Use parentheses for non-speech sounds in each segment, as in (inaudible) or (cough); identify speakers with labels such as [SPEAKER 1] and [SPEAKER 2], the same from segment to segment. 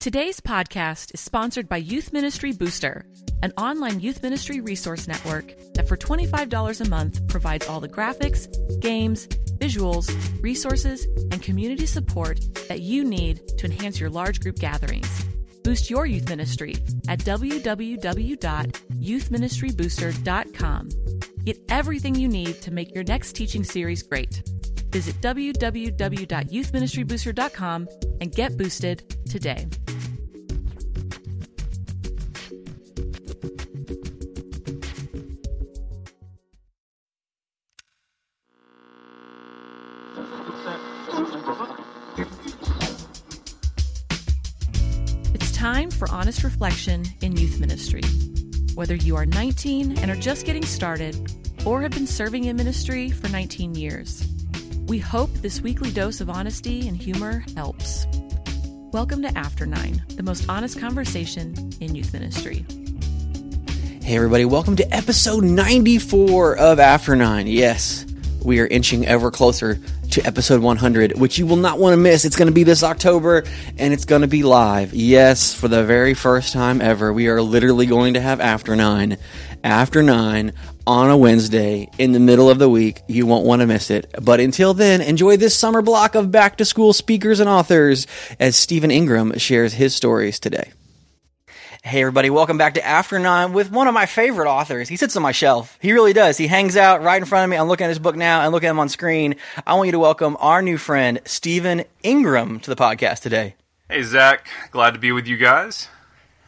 [SPEAKER 1] Today's podcast is sponsored by Youth Ministry Booster, an online youth ministry resource network that for $25 a month provides all the graphics, games, visuals, resources, and community support that you need to enhance your large group gatherings. Boost your youth ministry at www.youthministrybooster.com. Get everything you need to make your next teaching series great. Visit www.youthministrybooster.com and get boosted today. For honest reflection in youth ministry. Whether you are 19 and are just getting started, or have been serving in ministry for 19 years, we hope this weekly dose of honesty and humor helps. Welcome to After Nine, the most honest conversation in youth ministry.
[SPEAKER 2] Hey, everybody, welcome to episode 94 of After Nine. Yes, we are inching ever closer to episode 100, which you will not want to miss. It's going to be this October and it's going to be live. Yes, for the very first time ever, we are literally going to have After Nine. After Nine on a Wednesday in the middle of the week. You won't want to miss it. But until then, enjoy this summer block of back to school speakers and authors as Stephen Ingram shares his stories today. Hey everybody, welcome back to After Nine with one of my favorite authors. He sits on my shelf. He really does. He hangs out right in front of me. I'm looking at his book now and looking at him on screen. I want you to welcome our new friend, Stephen Ingram, to the podcast today.
[SPEAKER 3] Hey Zach, glad to be with you guys.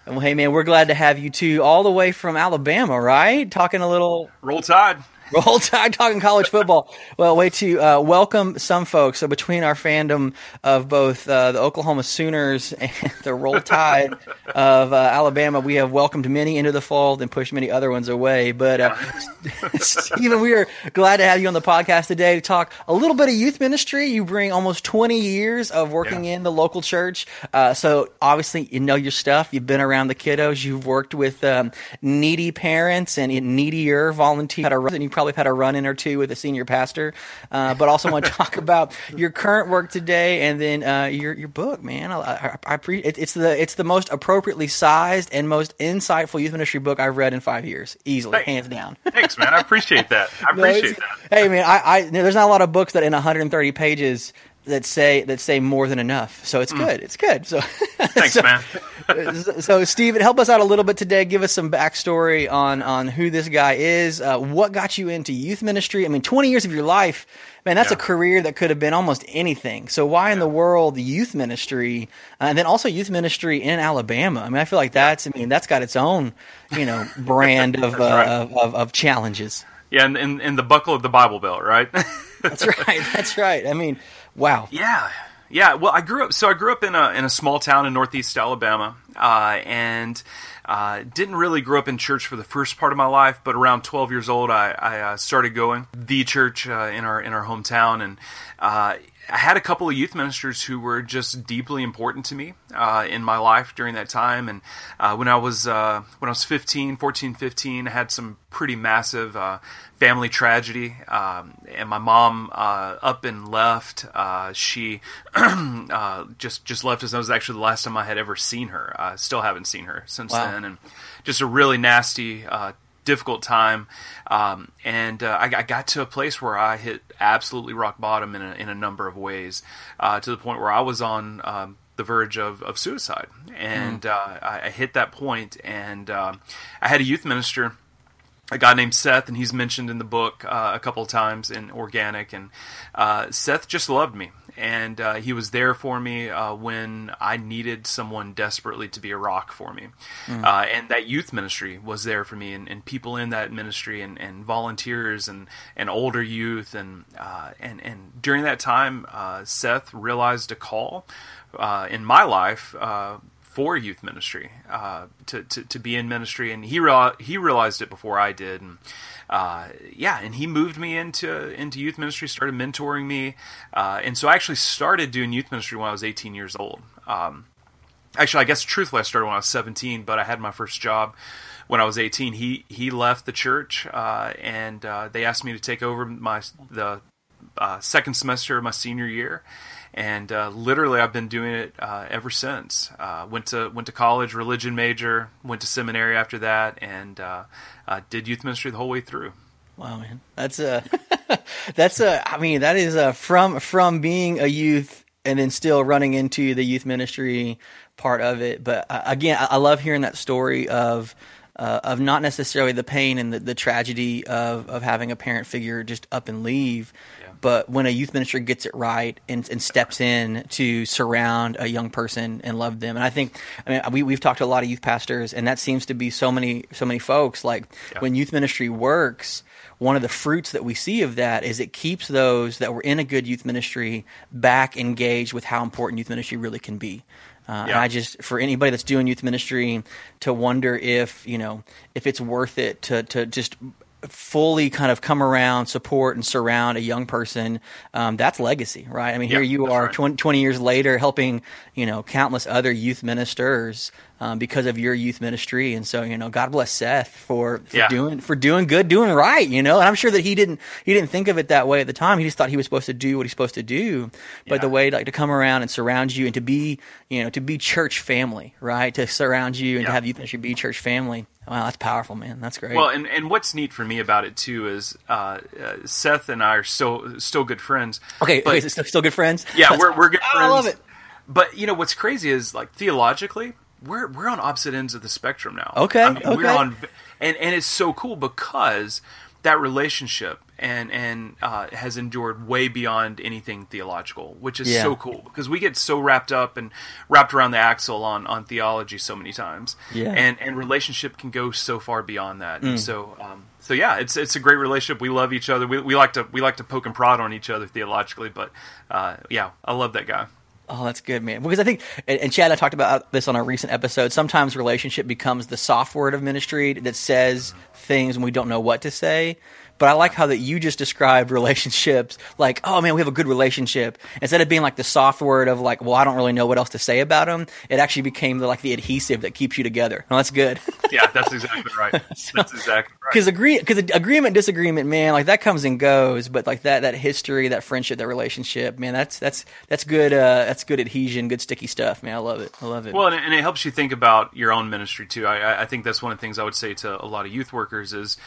[SPEAKER 2] Well, hey man, we're glad to have you too, all the way from Alabama, right? Talking a little
[SPEAKER 3] Roll Tide. (laughs)
[SPEAKER 2] Roll Tide talking college football. Well, way to uh, welcome some folks. So between our fandom of both uh, the Oklahoma Sooners (laughs) and the Roll Tide of uh, Alabama, we have welcomed many into the fold and pushed many other ones away. But uh, (laughs) Stephen, we are glad to have you on the podcast today to talk a little bit of youth ministry. You bring almost 20 years of working
[SPEAKER 3] Yeah.
[SPEAKER 2] in the local church. Uh, so obviously you know your stuff. You've been around the kiddos. You've worked with um, needy parents and needier volunteers. Had a run, and you probably had a run in or two with a senior pastor. Uh, but also want to (laughs) talk about your current work today and then uh, your your book, man. I, I, I pre- it, it's the it's the most appropriately sized and most insightful youth ministry book I've read in five years, easily,
[SPEAKER 3] Hey.
[SPEAKER 2] hands down. (laughs)
[SPEAKER 3] Thanks, man. I appreciate that. I (laughs) appreciate that.
[SPEAKER 2] Hey, man, I, I there's not a lot of books that in 130 pages that say that say more than enough. So it's good. It's good. So. (laughs)
[SPEAKER 3] Thanks,
[SPEAKER 2] so,
[SPEAKER 3] man.
[SPEAKER 2] so Stephen, help us out a little bit today. Give us some backstory on on who this guy is. Uh, what got you into youth ministry? I mean, 20 years of your life, man. That's a career that could have been almost anything. So why in the world youth ministry, uh, and then also youth ministry in Alabama? I mean, I feel like that's. I mean, that's got its own, you know, (laughs) brand of, uh,
[SPEAKER 3] right.
[SPEAKER 2] of, of of challenges.
[SPEAKER 3] Yeah, and, in and the buckle of the Bible Belt, right? (laughs)
[SPEAKER 2] That's right. That's right. I mean, wow.
[SPEAKER 3] yeah, yeah. Well, I grew up. So I grew up in a in a small town in northeast Alabama, uh, and uh, didn't really grow up in church for the first part of my life. But around 12 years old, I, I uh, started going the church uh, in our in our hometown, and uh, I had a couple of youth ministers who were just deeply important to me uh, in my life during that time. And uh, when I was uh, when I was 15, 14, 15, I had some pretty massive uh, family tragedy, um, and my mom uh, up and left. Uh, she (clears throat) uh, just just left us. That was actually the last time I had ever seen her. I still haven't seen her since
[SPEAKER 2] Wow.
[SPEAKER 3] then, and just a really nasty. Uh, difficult time um, and uh, I, I got to a place where I hit absolutely rock bottom in a, in a number of ways uh, to the point where I was on um, the verge of, of suicide. And uh, I, I hit that point and um, I had a youth minister a guy named Seth, and he's mentioned in the book uh, a couple of times in Organic. And uh, Seth just loved me, and uh, he was there for me uh, when I needed someone desperately to be a rock for me. Uh, and that youth ministry was there for me, and, and people in that ministry, and, and volunteers, and, and older youth, and uh, and and during that time, uh, Seth realized a call uh, in my life. For youth ministry uh, to, to to be in ministry, and he he realized it before I did, and uh, yeah, and he moved me into into youth ministry, started mentoring me, uh, and so I actually started doing youth ministry when I was 18 years old. Um, actually, I guess truthfully, I started when I was 17, but I had my first job when I was 18. He he left the church, uh, and uh, they asked me to take over my the uh, second semester of my senior year, and uh, literally I've been doing it uh, ever since. Uh, went to went to college, religion major, went to seminary after that, and uh, uh, did youth ministry the whole way through.
[SPEAKER 2] Wow, man, that's a (laughs) that's a. I mean, that is a from from being a youth and then still running into the youth ministry part of it. But uh, again, I love hearing that story of. Uh, of not necessarily the pain and the, the tragedy of, of having a parent figure just up and leave, but when a youth minister gets it right and, and, steps in to surround a young person and love them, and I think, I mean, we we've talked to a lot of youth pastors, and that seems to be so many so many folks. Like yeah. when youth ministry works, one of the fruits that we see of that is it keeps those that were in a good youth ministry back engaged with how important youth ministry really can be. Uh, yeah. And I just, for anybody that's doing youth ministry, to wonder if you know if it's worth it to to just fully kind of come around, support, and surround a young person, um, that's legacy, right? I mean, here you are right. 20, 20, years later helping, you know, countless other youth ministers um, because of your youth ministry. And so, you know, God bless Seth for, for yeah. doing for doing good, doing right. You know, and I'm sure that he didn't he didn't think of it that way at the time. He just thought he was supposed to do what he's supposed to do. But yeah. the way like to come around and surround you and to be you know to be church family, right? To surround you and to have youth ministry be church family. Wow, that's powerful, man. That's great.
[SPEAKER 3] Well, and, and what's neat for me about it too is uh, uh, Seth and I are still still good friends.
[SPEAKER 2] Okay, but, okay, still, still good friends.
[SPEAKER 3] Yeah, we're we're good (laughs) friends. I
[SPEAKER 2] love it.
[SPEAKER 3] But you know what's crazy is like theologically, we're we're on opposite ends of the spectrum now.
[SPEAKER 2] Okay, I mean, okay.
[SPEAKER 3] We're on, and and it's so cool because that relationship and and uh, has endured way beyond anything theological, which is yeah. so cool because we get so wrapped up and wrapped around the axle on on theology so many times.
[SPEAKER 2] Yeah,
[SPEAKER 3] and and relationship can go so far beyond that. Mm. so um, so yeah, it's it's a great relationship. We love each other. We, we like to we like to poke and prod on each other theologically, but uh, yeah, I love that guy.
[SPEAKER 2] Oh, that's good, man. Because I think, and Chad I talked about this on a recent episode. Sometimes relationship becomes the soft word of ministry that says things when we don't know what to say. But I like how that you just described (laughs) relationships like, oh man, we have a good relationship. Instead of being like the soft word of like, well, I don't really know what else to say about them, it actually became the, like the adhesive that keeps you together. Oh, that's good. (laughs)
[SPEAKER 3] yeah, that's exactly right. (laughs) That's exactly right.
[SPEAKER 2] Because agree, because agreement, disagreement, man, like that comes and goes. But like that, that history, that friendship, that relationship, man, that's that's that's good. Uh, that's good adhesion, good sticky stuff, man. I love it. I love it.
[SPEAKER 3] Well, and it, and it helps you think about your own ministry too. I, I think that's one of the things I would say to a lot of youth workers is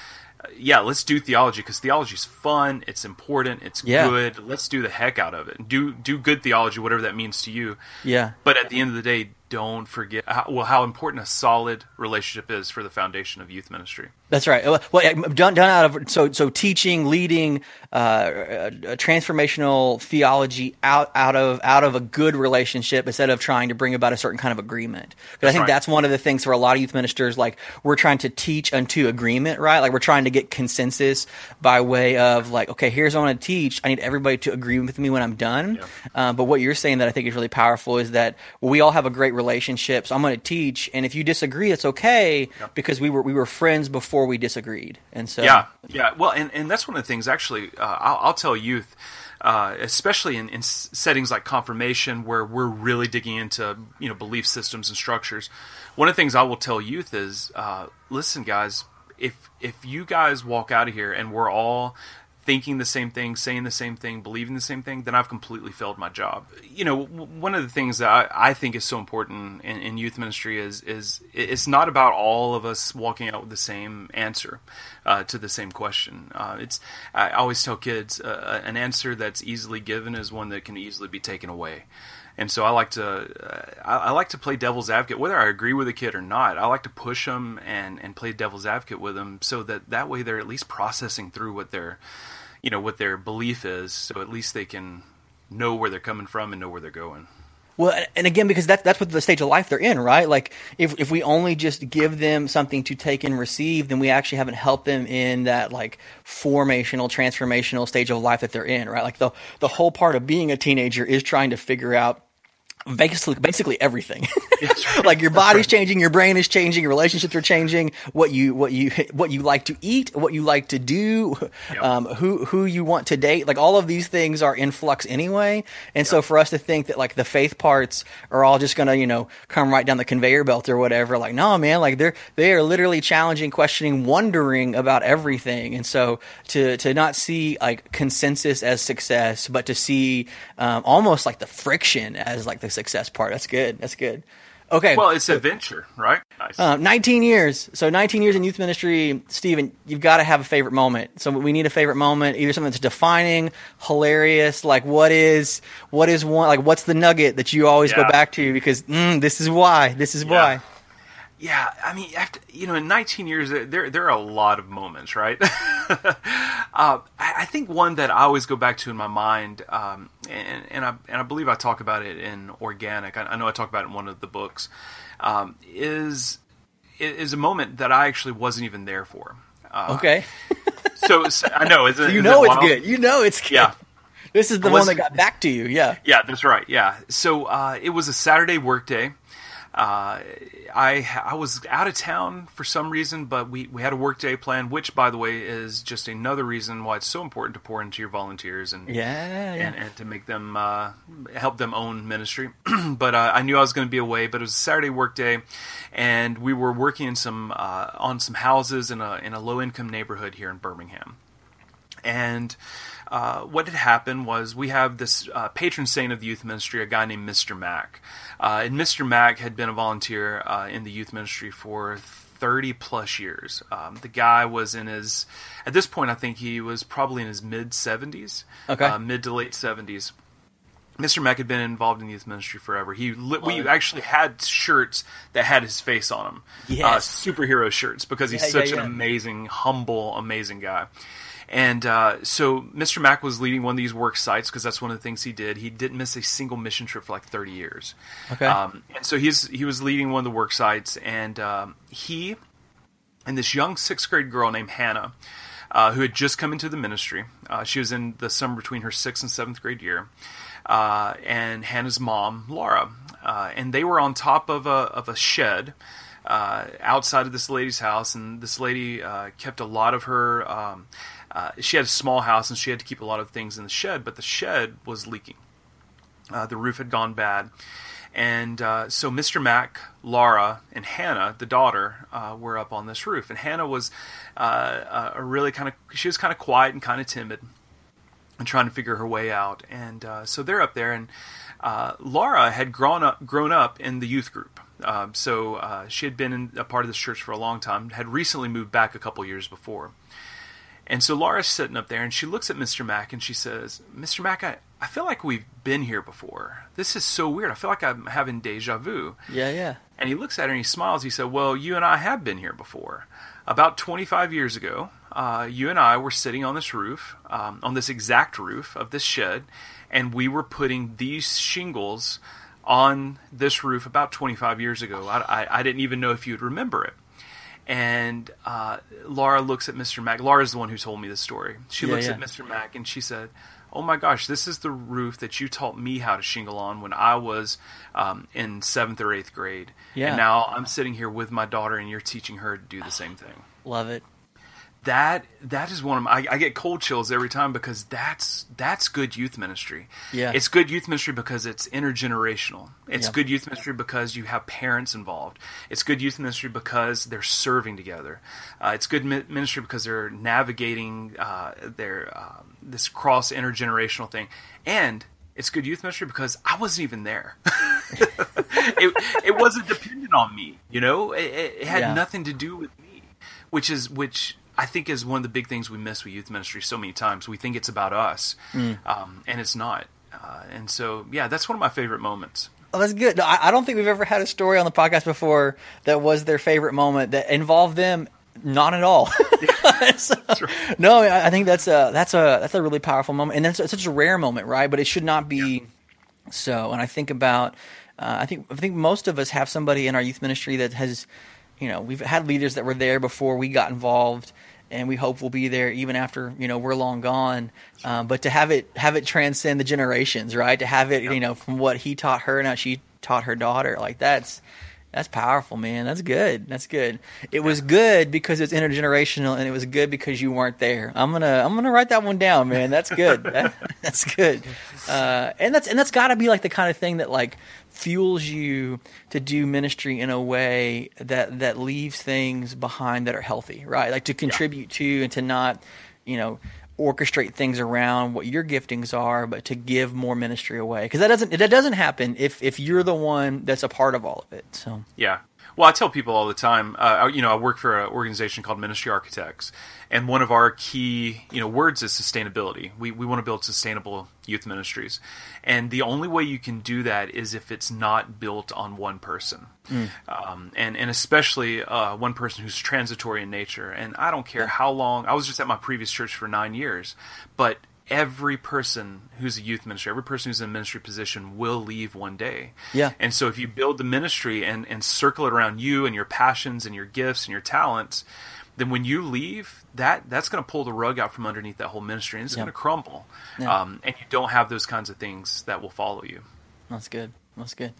[SPEAKER 3] yeah, let's do theology because theology is fun, it's important, it's yeah. good. Let's do the heck out of it. Do do good theology, whatever that means to you.
[SPEAKER 2] Yeah.
[SPEAKER 3] But at the end of the day, don't forget how, well how important a solid relationship is for the foundation of youth ministry.
[SPEAKER 2] That's right. Well, done, done out of so so teaching, leading, uh, transformational theology out out of out of a good relationship instead of trying to bring about a certain kind of agreement. Because I think right. that's one of the things for a lot of youth ministers. Like we're trying to teach unto agreement, right? Like we're trying to get consensus by way of like, okay, here's what I want to teach. I need everybody to agree with me when I'm done. Yeah. Uh, but what you're saying that I think is really powerful is that we all have a great relationship. So I'm going to teach, and if you disagree, it's okay yeah. because we were we were friends before before we disagreed, and so
[SPEAKER 3] yeah, yeah. Well, and, and that's one of the things. Actually, uh, I'll, I'll, tell youth, uh, especially in, in, settings like confirmation, where we're really digging into you know belief systems and structures. One of the things I will tell youth is, uh, listen, guys, if if you guys walk out of here and we're all thinking the same thing, saying the same thing, believing the same thing, then I've completely failed my job. You know, one of the things that I, I think is so important in, in, youth ministry is is it's not about all of us walking out with the same answer uh, to the same question. Uh, it's I always tell kids uh, an answer that's easily given is one that can easily be taken away and so I like to uh, I, like to play devil's advocate, whether I agree with a kid or not. I like to push them and and play devil's advocate with them, so that that way they're at least processing through what their you know what their belief is, so at least they can know where they're coming from and know where they're going.
[SPEAKER 2] Well, and again, because that's that's what the stage of life they're in, right? Like, if if we only just give them something to take and receive, then we actually haven't helped them in that like formational, transformational stage of life that they're in, right? Like the the whole part of being a teenager is trying to figure out basically basically everything. (laughs) like your body's changing, your brain is changing, your relationships are changing. What you what you (laughs) what you like to eat, what you like to do,
[SPEAKER 3] Yep.
[SPEAKER 2] um, who who you want to date. Like all of these things are in flux anyway. And so for us to think that like the faith parts are all just gonna you know come right down the conveyor belt or whatever, like no man, like they're they are literally challenging, questioning, wondering about everything. And so to to not see like consensus as success, but to see um, almost like the friction as like the success part. That's good. That's good. Okay.
[SPEAKER 3] Well, it's adventure, right? Nice.
[SPEAKER 2] Uh, 19 years. So 19 years in youth ministry, Stephen, you've got to have a favorite moment. So we need a favorite moment, either something that's defining, hilarious, like what is, what is one, like what's the nugget that you always go back to because mm, this is why, this is why.
[SPEAKER 3] Yeah, I mean, after, you know, in 19 years, there there are a lot of moments, right? (laughs) uh, I, I think one that I always go back to in my mind, um, and, and I and I believe I talk about it in Organic. I, I know I talk about it in one of the books. Um, is is a moment that I actually wasn't even there for. Uh,
[SPEAKER 2] Okay. (laughs)
[SPEAKER 3] So, so I know, is
[SPEAKER 2] You know it's good. You know it's good.
[SPEAKER 3] Yeah.
[SPEAKER 2] This is the one that got back to you. Yeah.
[SPEAKER 3] Yeah, that's right. Yeah. So uh, it was a Saturday workday. Uh, I I was out of town for some reason, but we, we had a workday plan, which, by the way, is just another reason why it's so important to pour into your volunteers and
[SPEAKER 2] Yeah. yeah.
[SPEAKER 3] and, and to make them uh, help them own ministry. (clears throat) but uh, I knew I was going to be away. But it was a Saturday workday, and we were working in some uh, on some houses in a in a low income neighborhood here in Birmingham. And uh, what had happened was we have this uh, patron saint of the youth ministry, a guy named Mr. Mack. Uh, and Mr. Mack had been a volunteer uh, in the youth ministry for 30 plus years. Um, the guy was in his, at this point, I think he was probably in his mid 70s,
[SPEAKER 2] Okay.
[SPEAKER 3] uh, mid to late 70s. Mr. Mack had been involved in the youth ministry forever. He li- we
[SPEAKER 2] it.
[SPEAKER 3] actually had shirts that had his face on them, uh, superhero shirts, because he's
[SPEAKER 2] Yeah,
[SPEAKER 3] such
[SPEAKER 2] yeah,
[SPEAKER 3] an amazing, humble, amazing guy. And uh, so Mr. Mack was leading one of these work sites because that's one of the things he did. He didn't miss a single mission trip for like 30 years.
[SPEAKER 2] Okay.
[SPEAKER 3] Um, and so he's he was leading one of the work sites, and um, he and this young sixth grade girl named Hannah, uh, who had just come into the ministry. Uh, she was in the summer between her sixth and seventh grade year, uh, and Hannah's mom, Laura, uh, and they were on top of a of a shed. Uh, outside of this lady's house, and this lady uh, kept a lot of her. Um, uh, she had a small house, and she had to keep a lot of things in the shed, but the shed was leaking. Uh, the roof had gone bad. And uh, so Mr. Mack, Laura, and Hannah, the daughter, uh, were up on this roof. And Hannah was uh, a really kind of, she was kind of quiet and kind of timid and trying to figure her way out. And uh, so they're up there, and uh, Laura had grown up grown up in the youth group. Um, so uh, she had been in a part of this church for a long time. Had recently moved back a couple years before. And so Laura's sitting up there, and she looks at Mr. Mack, and she says, "Mr. Mack, I, I feel like we've been here before. This is so weird. I feel like I'm having deja vu."
[SPEAKER 2] Yeah. Yeah.
[SPEAKER 3] And he looks at her and he smiles. He said, Well, you and I have been here before. About 25 years ago, uh, you and I were sitting on this roof, um, on this exact roof of this shed, and we were putting these shingles on this roof about 25 years ago. I, I, I didn't even know if you'd remember it. And uh, Laura looks at Mr. Mack. Laura's the one who told me the story. She
[SPEAKER 2] Yeah,
[SPEAKER 3] looks
[SPEAKER 2] yeah.
[SPEAKER 3] at Mr. Mack and she said, "Oh my gosh, this is the roof that you taught me how to shingle on when I was um, in seventh or eighth grade.
[SPEAKER 2] Yeah.
[SPEAKER 3] And now I'm sitting here with my daughter, and you're teaching her to do the same thing."
[SPEAKER 2] Love it.
[SPEAKER 3] That that is one of my. I, I get cold chills every time because that's that's good youth ministry.
[SPEAKER 2] Yeah.
[SPEAKER 3] it's good youth ministry because it's intergenerational. It's good youth ministry because you have parents involved. It's good youth ministry because they're serving together. Uh, it's good mi- ministry because they're navigating uh, their um, this cross intergenerational thing, and it's good youth ministry because I wasn't even there. (laughs) it, it wasn't dependent on me. You know, it, it it had
[SPEAKER 2] Yeah.
[SPEAKER 3] nothing to do with me, which is which I think is one of the big things we miss with youth ministry so many times. We think it's about us,
[SPEAKER 2] Mm.
[SPEAKER 3] um, and it's not. Uh, and so, yeah, that's one of my favorite moments.
[SPEAKER 2] Oh, that's good. No, I, I don't think we've ever had a story on the podcast before that was their favorite moment that involved them. Not at all. (laughs) So- No, I I think that's a that's a that's a really powerful moment, and that's such a rare moment, right? But it should not be so. And I think about, uh, I think I think most of us have somebody in our youth ministry that has, you know, we've had leaders that were there before we got involved, and we hope we'll be there even after you know we're long gone. Um, but to have it have it transcend the generations, right? To have it, you know, from what he taught her and how she taught her daughter, like that's that's powerful, man. That's good. That's good. It was good because it's intergenerational, and it was good because you weren't there. I'm gonna I'm gonna write that one down, man. That's good. (laughs) that, that's good. Uh, and that's and that's got to be like the kind of thing that like fuels you to do ministry in a way that that leaves things behind that are healthy, right? Like to contribute yeah. to and to not, you know, orchestrate things around what your giftings are, but to give more ministry away because that doesn't that doesn't happen if if you're the one that's a part of all of it. So
[SPEAKER 3] yeah. Well, I tell people all the time. Uh, you know, I work for an organization called Ministry Architects, and one of our key you know words is sustainability. We we want to build sustainable youth ministries, and the only way you can do that is if it's not built on one person, mm. um, and and especially uh, one person who's transitory in nature. And I don't care how long. I was just at my previous church for nine years, but every person who's a youth ministry, every person who's in a ministry position will leave one day.
[SPEAKER 2] Yeah.
[SPEAKER 3] And so if you build the ministry and, and circle it around you and your passions and your gifts and your talents, then when you leave, that that's going to pull the rug out from underneath that whole ministry and it's going to crumble. Yeah. Um, and you don't have those kinds of things that will follow you.
[SPEAKER 2] That's good. That's good.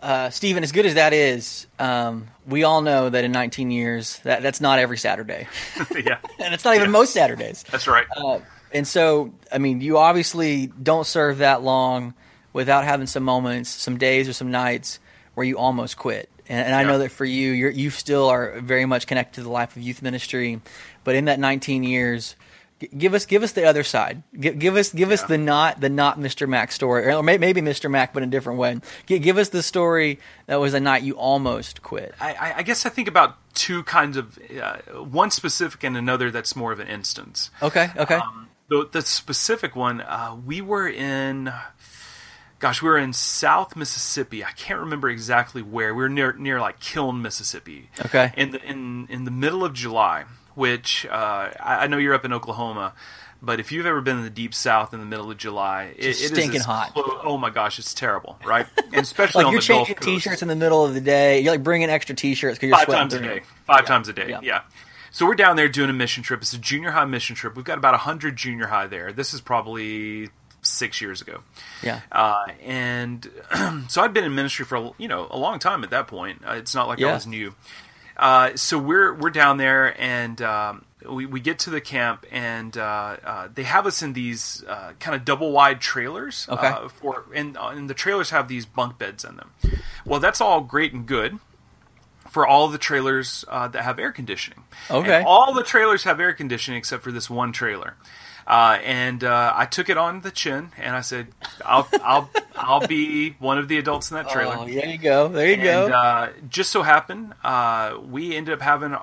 [SPEAKER 2] Uh, Stephen, as good as that is, um, we all know that in 19 years, that that's not every Saturday. (laughs)
[SPEAKER 3] yeah, (laughs)
[SPEAKER 2] and it's not even yeah. most Saturdays.
[SPEAKER 3] That's right.
[SPEAKER 2] Uh, and so, I mean, you obviously don't serve that long without having some moments, some days or some nights where you almost quit. And, and I know that for you, you you still are very much connected to the life of youth ministry. But in that 19 years, give us give us the other side. Give, give us give yeah. us the not the not Mr. Mack story, or maybe Mr. Mack, but in a different way. Give, give, us the story that was a night you almost quit.
[SPEAKER 3] I, I guess I think about two kinds of uh, one specific and another that's more of an instance.
[SPEAKER 2] Okay. Okay. Um,
[SPEAKER 3] the, the specific one, uh, we were in gosh, we were in South Mississippi. I can't remember exactly where. We were near near like Kiln, Mississippi.
[SPEAKER 2] Okay.
[SPEAKER 3] In the in in the middle of July, which uh, I, I, know you're up in Oklahoma, but if you've ever been in the deep South in the middle of July,
[SPEAKER 2] it, it stinking hot.
[SPEAKER 3] Close, oh my gosh, it's terrible, (laughs) right? And especially
[SPEAKER 2] like
[SPEAKER 3] on
[SPEAKER 2] you're changing t-shirts in the middle of the day. You're like bringing extra t-shirts because you're
[SPEAKER 3] five
[SPEAKER 2] sweating
[SPEAKER 3] times a day. Five
[SPEAKER 2] yeah.
[SPEAKER 3] times a day. Yeah. yeah. So we're down there doing a mission trip. It's a junior high mission trip. We've got about hundred junior high there. This is probably six years ago.
[SPEAKER 2] Yeah.
[SPEAKER 3] Uh, and (clears throat) so I'd been in ministry for you know a long time at that point. Uh, it's not like
[SPEAKER 2] yeah.
[SPEAKER 3] I was new. Uh, so we're we're down there and um, we, we get to the camp and uh, uh, they have us in these uh, kind of double wide trailers.
[SPEAKER 2] Okay.
[SPEAKER 3] for and, and the trailers have these bunk beds in them. Well, that's all great and good for all the trailers that have air conditioning.
[SPEAKER 2] Okay.
[SPEAKER 3] And all the trailers have air conditioning except for this one trailer. Uh, and uh, I took it on the chin, and I said, "I'll, (laughs) I'll, I'll be one of the adults in that trailer."
[SPEAKER 2] Oh, there you go. There you
[SPEAKER 3] and,
[SPEAKER 2] go.
[SPEAKER 3] Uh, just so happened, uh, we ended up having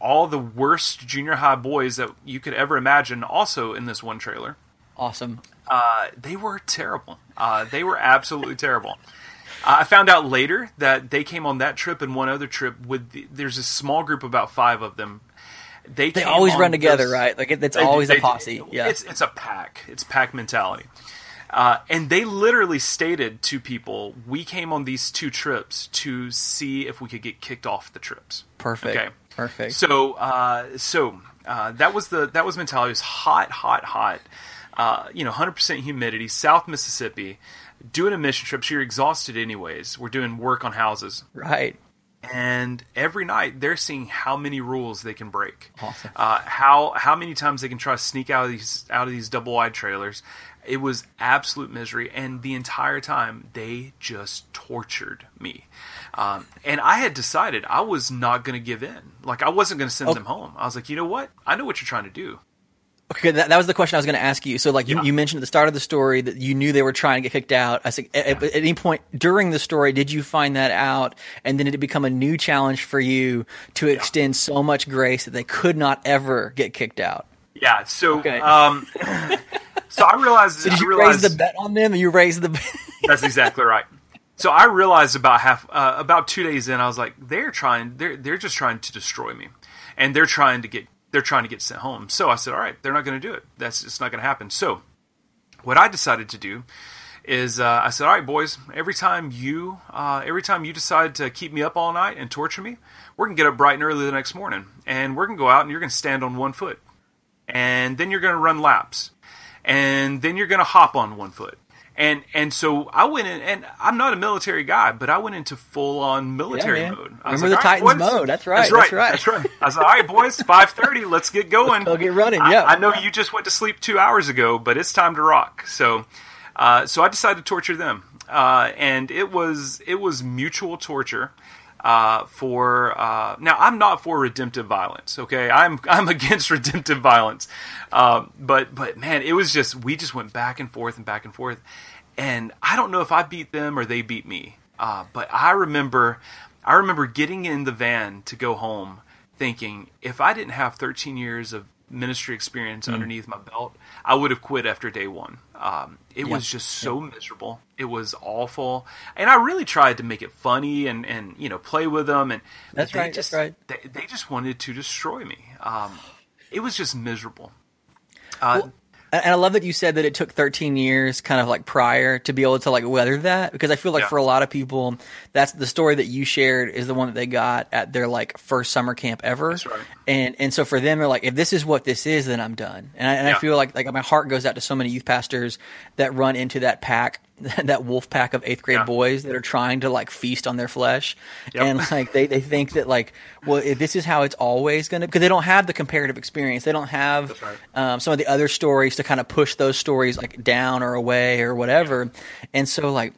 [SPEAKER 3] all the worst junior high boys that you could ever imagine, also in this one trailer.
[SPEAKER 2] Awesome.
[SPEAKER 3] Uh, they were terrible. Uh, they were absolutely terrible. I found out later that they came on that trip and one other trip with. The, there's a small group, about five of them, they
[SPEAKER 2] they always run together, those, right? Like it, it's they, always they, a posse. Yeah,
[SPEAKER 3] it's it's a pack. It's pack mentality. Uh, and they literally stated to people, "We came on these two trips to see if we could get kicked off the trips."
[SPEAKER 2] Perfect. Okay. Perfect.
[SPEAKER 3] So, uh, so uh, that was the that was mentality. It was hot, hot, hot. Uh, you know, hundred percent humidity, South Mississippi. Doing a mission trip, so you're exhausted anyways. We're doing work on houses.
[SPEAKER 2] Right
[SPEAKER 3] and every night they're seeing how many rules they can break,
[SPEAKER 2] awesome.
[SPEAKER 3] uh, how how many times they can try to sneak out of these out of these double wide trailers. It was absolute misery, and the entire time they just tortured me. Um, and I had decided I was not going to give in. Like I wasn't going to send oh. them home. I was like, you know what? I know what you're trying to do.
[SPEAKER 2] Okay, that, that was the question I was going to ask you. So, like you, yeah. you mentioned at the start of the story that you knew they were trying to get kicked out. I said, at, yeah. at, any point during the story, did you find that out? And then did it become a new challenge for you to extend so much grace that they could not ever get kicked out?
[SPEAKER 3] Yeah. So, okay. um, (laughs) so I realized.
[SPEAKER 2] So did you
[SPEAKER 3] realized,
[SPEAKER 2] raise the bet on them? And you raised the. (laughs)
[SPEAKER 3] that's exactly right. So I realized about half, uh, about two days in, I was like, they're trying, they're they're just trying to destroy me, and they're trying to get they're trying to get sent home. So I said, all right, they're not going to do it. That's just not going to happen. So what I decided to do is uh, I said, all right, boys, every time you uh, every time you decide to keep me up all night and torture me, we're gonna get up bright and early the next morning, and we're gonna go out and you're gonna stand on one foot, and then you're gonna run laps, and then you're gonna hop on one foot. And and so I went in, and I'm not a military guy, but I went into full on military
[SPEAKER 2] man.
[SPEAKER 3] mode. I
[SPEAKER 2] Remember the
[SPEAKER 3] "All right,
[SPEAKER 2] Titans
[SPEAKER 3] boys."
[SPEAKER 2] mode. That's right,
[SPEAKER 3] That's right.
[SPEAKER 2] that's right.
[SPEAKER 3] That's right. I was like, all right, boys, (laughs) five thirty. Let's get going.
[SPEAKER 2] go get running,
[SPEAKER 3] I-
[SPEAKER 2] yeah.
[SPEAKER 3] I, know you just went to sleep two hours ago, but it's time to rock. So, uh, so I decided to torture them, uh, and it was it was mutual torture. Uh, for uh, now, I'm not for redemptive violence. Okay, I'm (laughs) I'm against redemptive violence. Uh, but but man, it was just we just went back and forth and back and forth, and I don't know if I beat them or they beat me. Uh, but I remember I remember getting in the van to go home, thinking if I didn't have 13 years of ministry experience
[SPEAKER 2] Hmm.
[SPEAKER 3] underneath my belt, I would have quit after day one. Um, it was just so miserable. It was awful, and I really tried to make it funny and, and you know play with them. And
[SPEAKER 2] That's
[SPEAKER 3] they
[SPEAKER 2] right, that's
[SPEAKER 3] Just,
[SPEAKER 2] right.
[SPEAKER 3] They, they just wanted to destroy me. Um, it was just miserable. Uh,
[SPEAKER 2] And and I love that you said that it took 13 years, kind of like prior, to be able to like weather that. Because I feel like
[SPEAKER 3] Yeah.
[SPEAKER 2] for a lot of people, that's the story that you shared is the one that they got at their like first summer camp ever.
[SPEAKER 3] Right.
[SPEAKER 2] And and so for them, they're like, if this is what this is, then I'm done. And I, and I feel like like my heart goes out to so many youth pastors that run into that pack, (laughs) that wolf pack of eighth grade
[SPEAKER 3] Yeah.
[SPEAKER 2] boys that are trying to like feast on their flesh,
[SPEAKER 3] Yep.
[SPEAKER 2] and like they they think that like, well, if this is how it's always going to, because they don't have the comparative experience, they don't have
[SPEAKER 3] right.
[SPEAKER 2] um, some of the other stories to kind of push those stories like down or away or whatever. And so like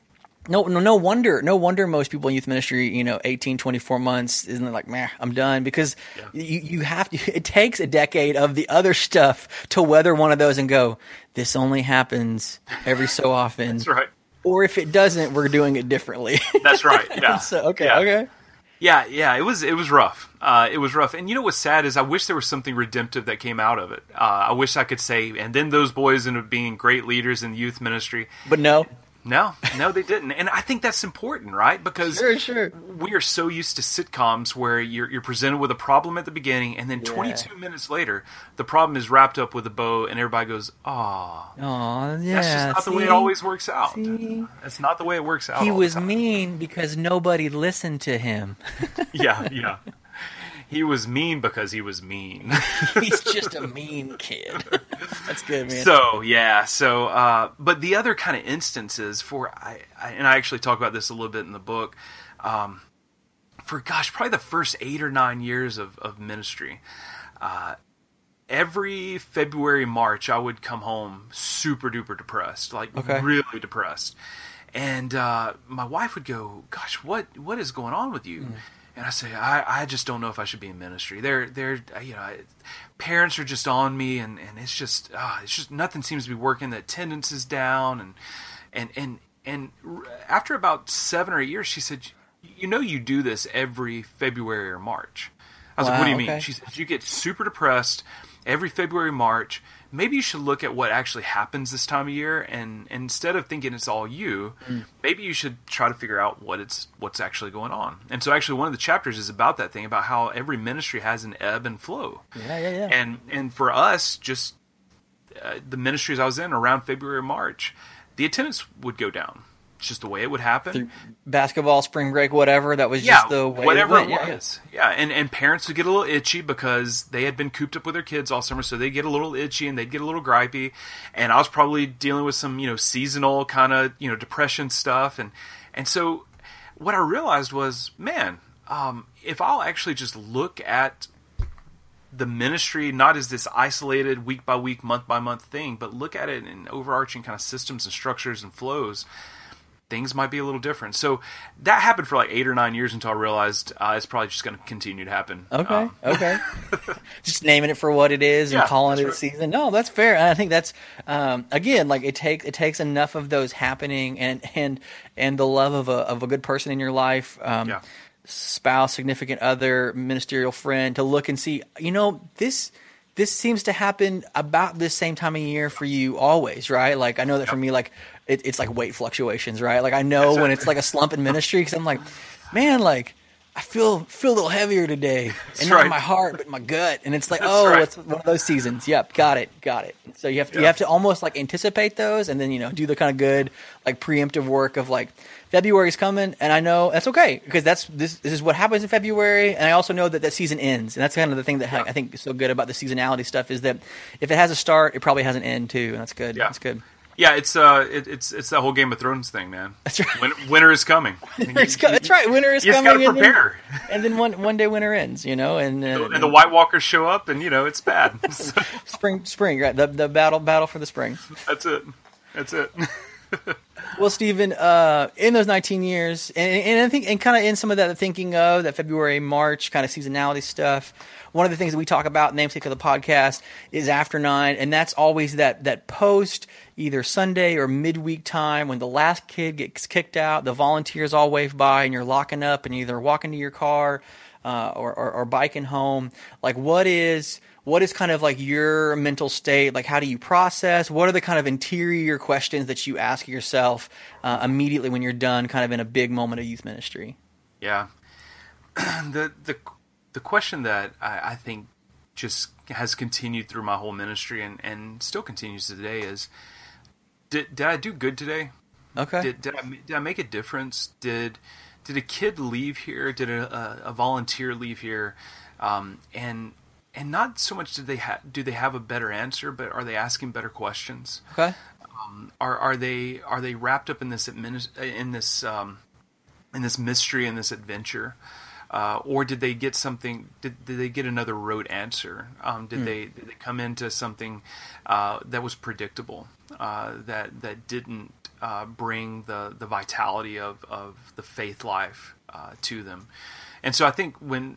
[SPEAKER 2] no, no, no wonder, no wonder most people in youth ministry, you know, 18, 24 months isn't it like, man, I'm done because you, you have to, it takes a decade of the other stuff to weather one of those and go, this only happens every so (laughs) often.
[SPEAKER 3] that's right.
[SPEAKER 2] Or if it doesn't, we're doing it differently.
[SPEAKER 3] That's right. (laughs) Yeah.
[SPEAKER 2] so, okay.
[SPEAKER 3] Yeah.
[SPEAKER 2] Okay.
[SPEAKER 3] Yeah, yeah, it was it was rough. Uh, it was rough, and you know what's sad is I wish there was something redemptive that came out of it. Uh, I wish I could say, and then those boys ended up being great leaders in youth ministry.
[SPEAKER 2] But no,
[SPEAKER 3] No, no, they didn't, and I think that's important, right? Because
[SPEAKER 2] Sure, sure.
[SPEAKER 3] we are so used to sitcoms where you're you're presented with a problem at the beginning, and then 22 minutes later, the problem is wrapped up with a bow, and everybody goes, "Oh,
[SPEAKER 2] oh, yeah.
[SPEAKER 3] that's just not the way it always works out.
[SPEAKER 2] See?
[SPEAKER 3] That's not the way it works out."
[SPEAKER 2] He was
[SPEAKER 3] time."
[SPEAKER 2] mean because nobody listened to him. (laughs)
[SPEAKER 3] Yeah, yeah. He was mean because he was mean. (laughs)
[SPEAKER 2] He's (laughs) just a mean kid. That's good, man.
[SPEAKER 3] So yeah, so uh, but the other kind of instances for I, I and I actually talk about this a little bit in the book. Um, for gosh, probably the first eight or nine years of of ministry, uh, every February March I would come home super duper depressed, like
[SPEAKER 2] Okay.
[SPEAKER 3] really depressed, and uh, my wife would go, "Gosh, what what is going on with you?" And I say, I, I just don't know if I should be in ministry. They're, they're, you know, parents are just on me, and, and it's just, ah, it's just nothing seems to be working. The attendance is down, and and and and after about seven or eight years, she said, you know, you do this every February or March. I was like, what do you
[SPEAKER 2] Wow,
[SPEAKER 3] mean? She said, you get super depressed every February, March. Maybe you should look at what actually happens this time of year, and, and instead of thinking it's all you,
[SPEAKER 2] Mm.
[SPEAKER 3] maybe you should try to figure out what it's what's actually going on. And so, actually, one of the chapters is about that thing about how every ministry has an ebb and flow.
[SPEAKER 2] Yeah, yeah, yeah.
[SPEAKER 3] And and for us, just uh, the ministries I was in around February, or March, the attendance would go down. Just the way it would happen.
[SPEAKER 2] Basketball, spring break, whatever. That was
[SPEAKER 3] yeah,
[SPEAKER 2] just the way
[SPEAKER 3] whatever
[SPEAKER 2] it,
[SPEAKER 3] it,
[SPEAKER 2] went. Yeah,
[SPEAKER 3] was. Yeah. and and parents would get a little itchy because they had been cooped up with their kids all summer, so they get a little itchy and they'd get a little gripey. And I was probably dealing with some you know seasonal kind of you know depression stuff, and and so what I realized was, man, um, if I'll actually just look at the ministry not as this isolated week by week, month by month thing, but look at it in overarching kind of systems and structures and flows, things might be a little different. So that happened for like eight or nine years until I realized uh, it's probably just going to continue to happen.
[SPEAKER 2] Okay,
[SPEAKER 3] Um, (laughs)
[SPEAKER 2] okay. (laughs) Just naming it for what it is and
[SPEAKER 3] Yeah,
[SPEAKER 2] calling it a season. No, that's fair. And I think that's um, again like it takes it takes enough of those happening and and and the love of a of a good person in your life. Um,
[SPEAKER 3] Yeah.
[SPEAKER 2] spouse, significant other, ministerial friend to look and see, you know, this this seems to happen about this same time of year for you always, right? Like I know that for me, like it, it's like weight fluctuations, right? Like I know when it's like a slump in ministry because I'm like, man, like I feel feel a little heavier today, (laughs) and not
[SPEAKER 3] right.
[SPEAKER 2] in my heart, but in my gut. And it's like,
[SPEAKER 3] That's
[SPEAKER 2] oh,
[SPEAKER 3] right.
[SPEAKER 2] it's one of those seasons. Yep, got it, got it. So you have to, you have to almost like anticipate those, and then you know do the kind of good like preemptive work of like February's coming, and I know that's okay because that's this this is what happens in February, and I also know that that season ends, and that's kind of the thing that I think is so good about the seasonality stuff is that if it has a start, it probably has an end too, and that's good.
[SPEAKER 3] Yeah.
[SPEAKER 2] That's good.
[SPEAKER 3] Yeah, it's uh, it, it's it's that whole Game of Thrones thing, man.
[SPEAKER 2] That's right.
[SPEAKER 3] Win- winter is coming. (laughs)
[SPEAKER 2] Winter's co- that's right. Winter is
[SPEAKER 3] You
[SPEAKER 2] coming.
[SPEAKER 3] gotta
[SPEAKER 2] and then-
[SPEAKER 3] prepare.
[SPEAKER 2] And then one one day winter ends, you know, and, uh,
[SPEAKER 3] and the White Walkers show up, and you know it's bad. (laughs) (laughs)
[SPEAKER 2] Spring spring right the the battle battle for the spring
[SPEAKER 3] that's it. That's it. (laughs)
[SPEAKER 2] well stephen uh in those 19 years and, and i think and kind of in some of that thinking of that february march kind of seasonality stuff one of the things that we talk about namesake of the podcast is after nine and that's always that that post either sunday or midweek time when the last kid gets kicked out the volunteers all wave by and you're locking up and either walking to your car uh, or, or, or biking home. Like what is what is kind of like your mental state like how do you process what are the kind of interior questions that you ask yourself uh, immediately when you're done kind of in a big moment of youth ministry
[SPEAKER 3] Yeah. (clears throat) the the the question that I, I think just has continued through my whole ministry and, and still continues today is did did I do good today?
[SPEAKER 2] okay
[SPEAKER 3] Did did I did I make a difference? Did did a kid leave here? Did a, a, a volunteer leave here? Um, and and not so much did they ha- do they have a better answer, but are they asking better questions?
[SPEAKER 2] okay
[SPEAKER 3] are are they are they wrapped up in this adminis- in this um, in this mystery and this adventure, uh, or did they get something? Did, did they get another rote answer? Um, did they did they come into something uh, that was predictable uh, that that didn't uh, bring the the vitality of of the faith life uh, to them? And so I think when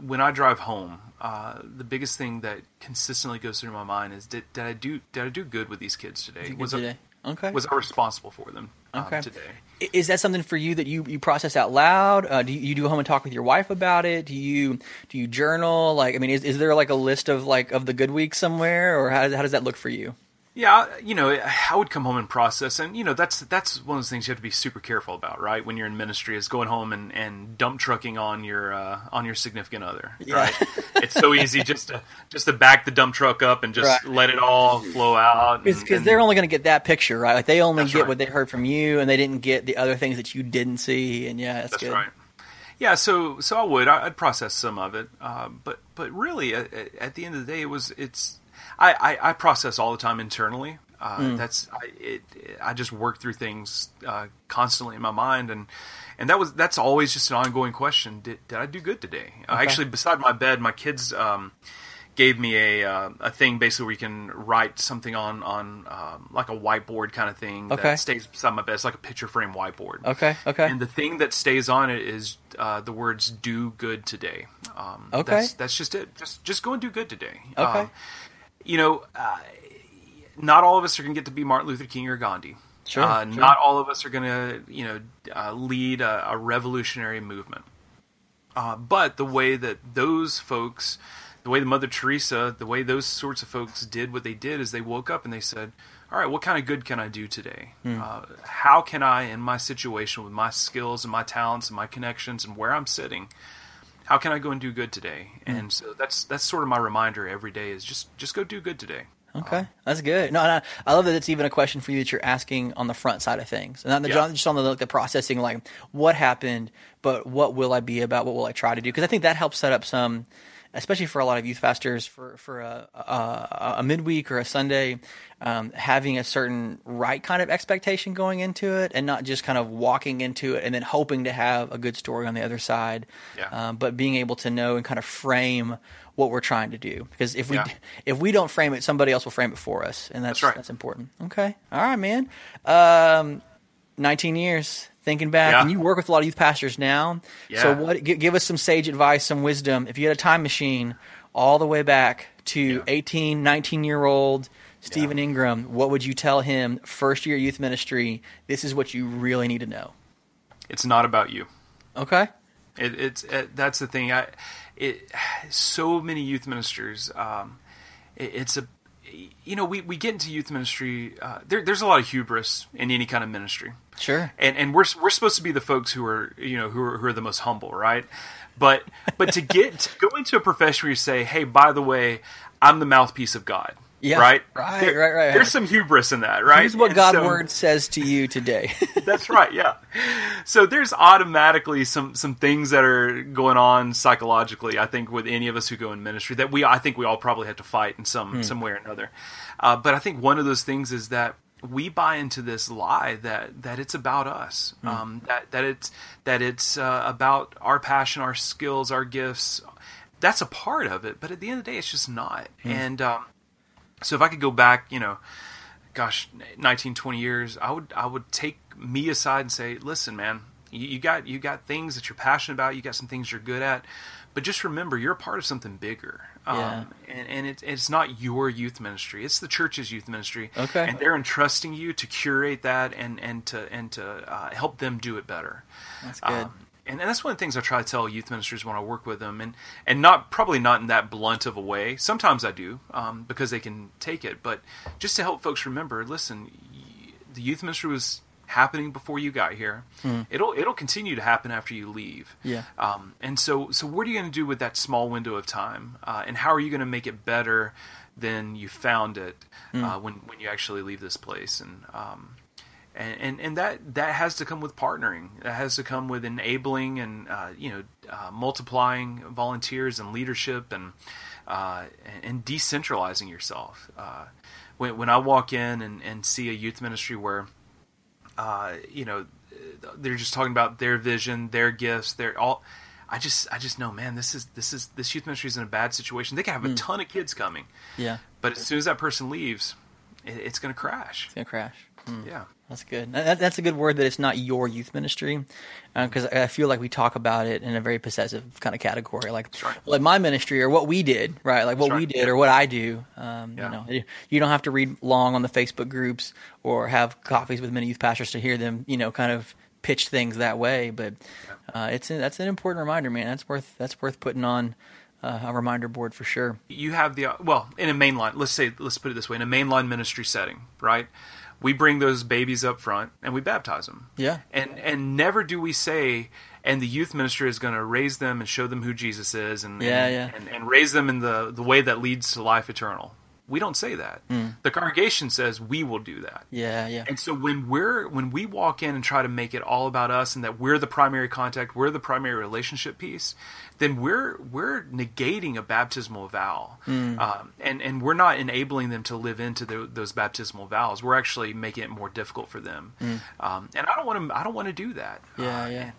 [SPEAKER 3] when I drive home, uh, the biggest thing that consistently goes through my mind is did, did I do did I do good with these kids today? Was
[SPEAKER 2] today.
[SPEAKER 3] I,
[SPEAKER 2] okay
[SPEAKER 3] was I responsible for them um,
[SPEAKER 2] Okay.
[SPEAKER 3] today?
[SPEAKER 2] Is that something for you that you, you process out loud uh, do you, you do home and talk with your wife about it do you do you journal like i mean is, is there like a list of like of the good weeks somewhere or how, how does that look for you
[SPEAKER 3] Yeah, you know, I would come home and process, and you know, that's that's one of those things you have to be super careful about, right? When you're in ministry, is going home and, and dump trucking on your uh, on your significant other, right? it's so easy just to just to back the dump truck up and just
[SPEAKER 2] Right.
[SPEAKER 3] let it all flow out,
[SPEAKER 2] because they're only going to get that picture, right? Like they only get
[SPEAKER 3] right.
[SPEAKER 2] what they heard from you, and they didn't get the other things that you didn't see. And yeah, that's,
[SPEAKER 3] That's
[SPEAKER 2] good.
[SPEAKER 3] right. Yeah, so so I would I- I'd process some of it, uh, but but really at, at the end of the day, it was it's I, I, I process all the time internally. Uh,
[SPEAKER 2] Hmm.
[SPEAKER 3] That's I it, I just work through things uh, constantly in my mind, and and that was that's always just an ongoing question. Did did I do good today? Uh, actually, beside my bed, my kids. Um, Gave me a uh, a thing basically where you can write something on on um, like a whiteboard kind of thing
[SPEAKER 2] Okay.
[SPEAKER 3] that stays beside my bed. It's like a picture frame whiteboard.
[SPEAKER 2] Okay, okay.
[SPEAKER 3] And the thing that stays on it is uh, the words "do good today." Um,
[SPEAKER 2] Okay.
[SPEAKER 3] that's, that's just it. Just just go and do good today.
[SPEAKER 2] Okay.
[SPEAKER 3] You know, uh, not all of us are going to get to be Martin Luther King or Gandhi.
[SPEAKER 2] Sure,
[SPEAKER 3] Uh,
[SPEAKER 2] sure.
[SPEAKER 3] Not all of us are going to, you know, uh, lead a, a revolutionary movement. Uh, but the way that those folks, the way the Mother Teresa, the way those sorts of folks did what they did is they woke up and they said, "All right, what kind of good can I do today?
[SPEAKER 2] Hmm.
[SPEAKER 3] Uh, how can I, in my situation, with my skills and my talents and my connections and where I'm sitting, how can I go and do good today?"
[SPEAKER 2] Hmm.
[SPEAKER 3] And so that's that's sort of my reminder every day is just just go do good today.
[SPEAKER 2] Okay, that's good. No, no, I love that it's even a question for you that you're asking on the front side of things, and not the,
[SPEAKER 3] Yeah.
[SPEAKER 2] just on the, like, the processing, like what happened, but what will I be about? What will I try to do? Because I think that helps set up some, especially for a lot of youth pastors, for for a, a, a midweek or a Sunday, um, having a certain right kind of expectation going into it, and not just kind of walking into it and then hoping to have a good story on the other side,
[SPEAKER 3] Yeah.
[SPEAKER 2] um, but being able to know and kind of frame what we're trying to do. Because if we
[SPEAKER 3] Yeah.
[SPEAKER 2] if we don't frame it, somebody else will frame it for us, and that's
[SPEAKER 3] That's right.
[SPEAKER 2] that's important. Okay, all right, man. Um, Nineteen years thinking back,
[SPEAKER 3] Yeah.
[SPEAKER 2] and you work with a lot of youth pastors now. So, what? Give, give us some sage advice, some wisdom. If you had a time machine all the way back to
[SPEAKER 3] Yeah.
[SPEAKER 2] 18, 19 year old Stephen Ingram, what would you tell him? First year youth ministry. This is what you really need to know.
[SPEAKER 3] It's not about you.
[SPEAKER 2] Okay.
[SPEAKER 3] It, it's it, that's the thing. I it (sighs) so many youth ministers. Um, it, it's a you know, we, we get into youth ministry. Uh, there, there's a lot of hubris in any kind of ministry.
[SPEAKER 2] Sure.
[SPEAKER 3] And and we're we're supposed to be the folks who are you know who are who are the most humble, right? But but to get to go into a profession where you say, hey, by the way, I'm the mouthpiece of God.
[SPEAKER 2] Yeah,
[SPEAKER 3] right,
[SPEAKER 2] right,
[SPEAKER 3] There-
[SPEAKER 2] right, right.
[SPEAKER 3] There's some hubris in that, right?
[SPEAKER 2] Here's what
[SPEAKER 3] And
[SPEAKER 2] God's
[SPEAKER 3] so-
[SPEAKER 2] word says to you today. (laughs)
[SPEAKER 3] That's right, yeah. So there's automatically some some things that are going on psychologically. I think with any of us who go in ministry that we I think we all probably have to fight in some some way or another. Uh, but I think one of those things is that we buy into this lie that that it's about us, um, that that it's that it's uh, about our passion, our skills, our gifts. That's a part of it, but at the end of the day, it's just not. And um, so if I could go back, you know, gosh, 19, 20 years, I would I would take me aside and say, listen, man, you, you got you got things that you're passionate about, you got some things you're good at, but just remember you're a part of something bigger.
[SPEAKER 2] Yeah.
[SPEAKER 3] Um, and and it, it's not your youth ministry; it's the church's youth ministry.
[SPEAKER 2] Okay.
[SPEAKER 3] and they're entrusting you to curate that and and to and to uh, help them do it better.
[SPEAKER 2] That's good.
[SPEAKER 3] Um, and, and that's one of the things I try to tell youth ministers when I work with them, and and not probably not in that blunt of a way. Sometimes I do um, because they can take it, but just to help folks remember, listen, y- the youth ministry was happening before you got here. It'll it'll continue to happen after you leave.
[SPEAKER 2] Yeah.
[SPEAKER 3] Um, and so so what are you going to do with that small window of time, uh, and how are you going to make it better than you found it
[SPEAKER 2] Hmm.
[SPEAKER 3] uh, when when you actually leave this place? And um, and, and and that that has to come with partnering. That has to come with enabling and uh, you know uh, multiplying volunteers and leadership and uh, and, decentralizing yourself. Uh, when when I walk in and, and see a youth ministry where uh, you know they're just talking about their vision, their gifts, their all. I just I just know, man, this is this is this youth ministry is in a bad situation. They can have a ton of kids coming,
[SPEAKER 2] yeah,
[SPEAKER 3] but as soon as that person leaves, it, it's going to crash.
[SPEAKER 2] it's gonna crash.
[SPEAKER 3] Yeah.
[SPEAKER 2] That's good. That, that's a good word that it's not your youth ministry, because I feel like we talk about it in a very possessive kind of category, like
[SPEAKER 3] right.
[SPEAKER 2] like my ministry or what we did, right? Like what
[SPEAKER 3] That's
[SPEAKER 2] we
[SPEAKER 3] right.
[SPEAKER 2] did or what I do. Um,
[SPEAKER 3] Yeah.
[SPEAKER 2] You know, you- you don't have to read long on the Facebook groups or have coffees with many youth pastors to hear them, you know, kind of pitch things that way. But uh, it's a, that's an important reminder, man. That's worth that's worth putting on uh, a reminder board for sure.
[SPEAKER 3] you have the well in a mainline. Let's say let's put it this way: in a mainline ministry setting, right? We bring those babies up front and we baptize them.
[SPEAKER 2] Yeah.
[SPEAKER 3] And and never do we say, and the youth ministry is going to raise them and show them who Jesus is, and
[SPEAKER 2] Yeah,
[SPEAKER 3] and,
[SPEAKER 2] yeah.
[SPEAKER 3] and, and raise them in the the way that leads to life eternal. We don't say that. The congregation says we will do that.
[SPEAKER 2] Yeah, yeah.
[SPEAKER 3] And so when we're when we walk in and try to make it all about us and that we're the primary contact, we're the primary relationship piece, then we're we're negating a baptismal vow, um, and and we're not enabling them to live into tho- those baptismal vows. We're actually making it more difficult for them. Um, and I don't want to I don't want to do that.
[SPEAKER 2] Yeah,
[SPEAKER 3] Uh,
[SPEAKER 2] yeah.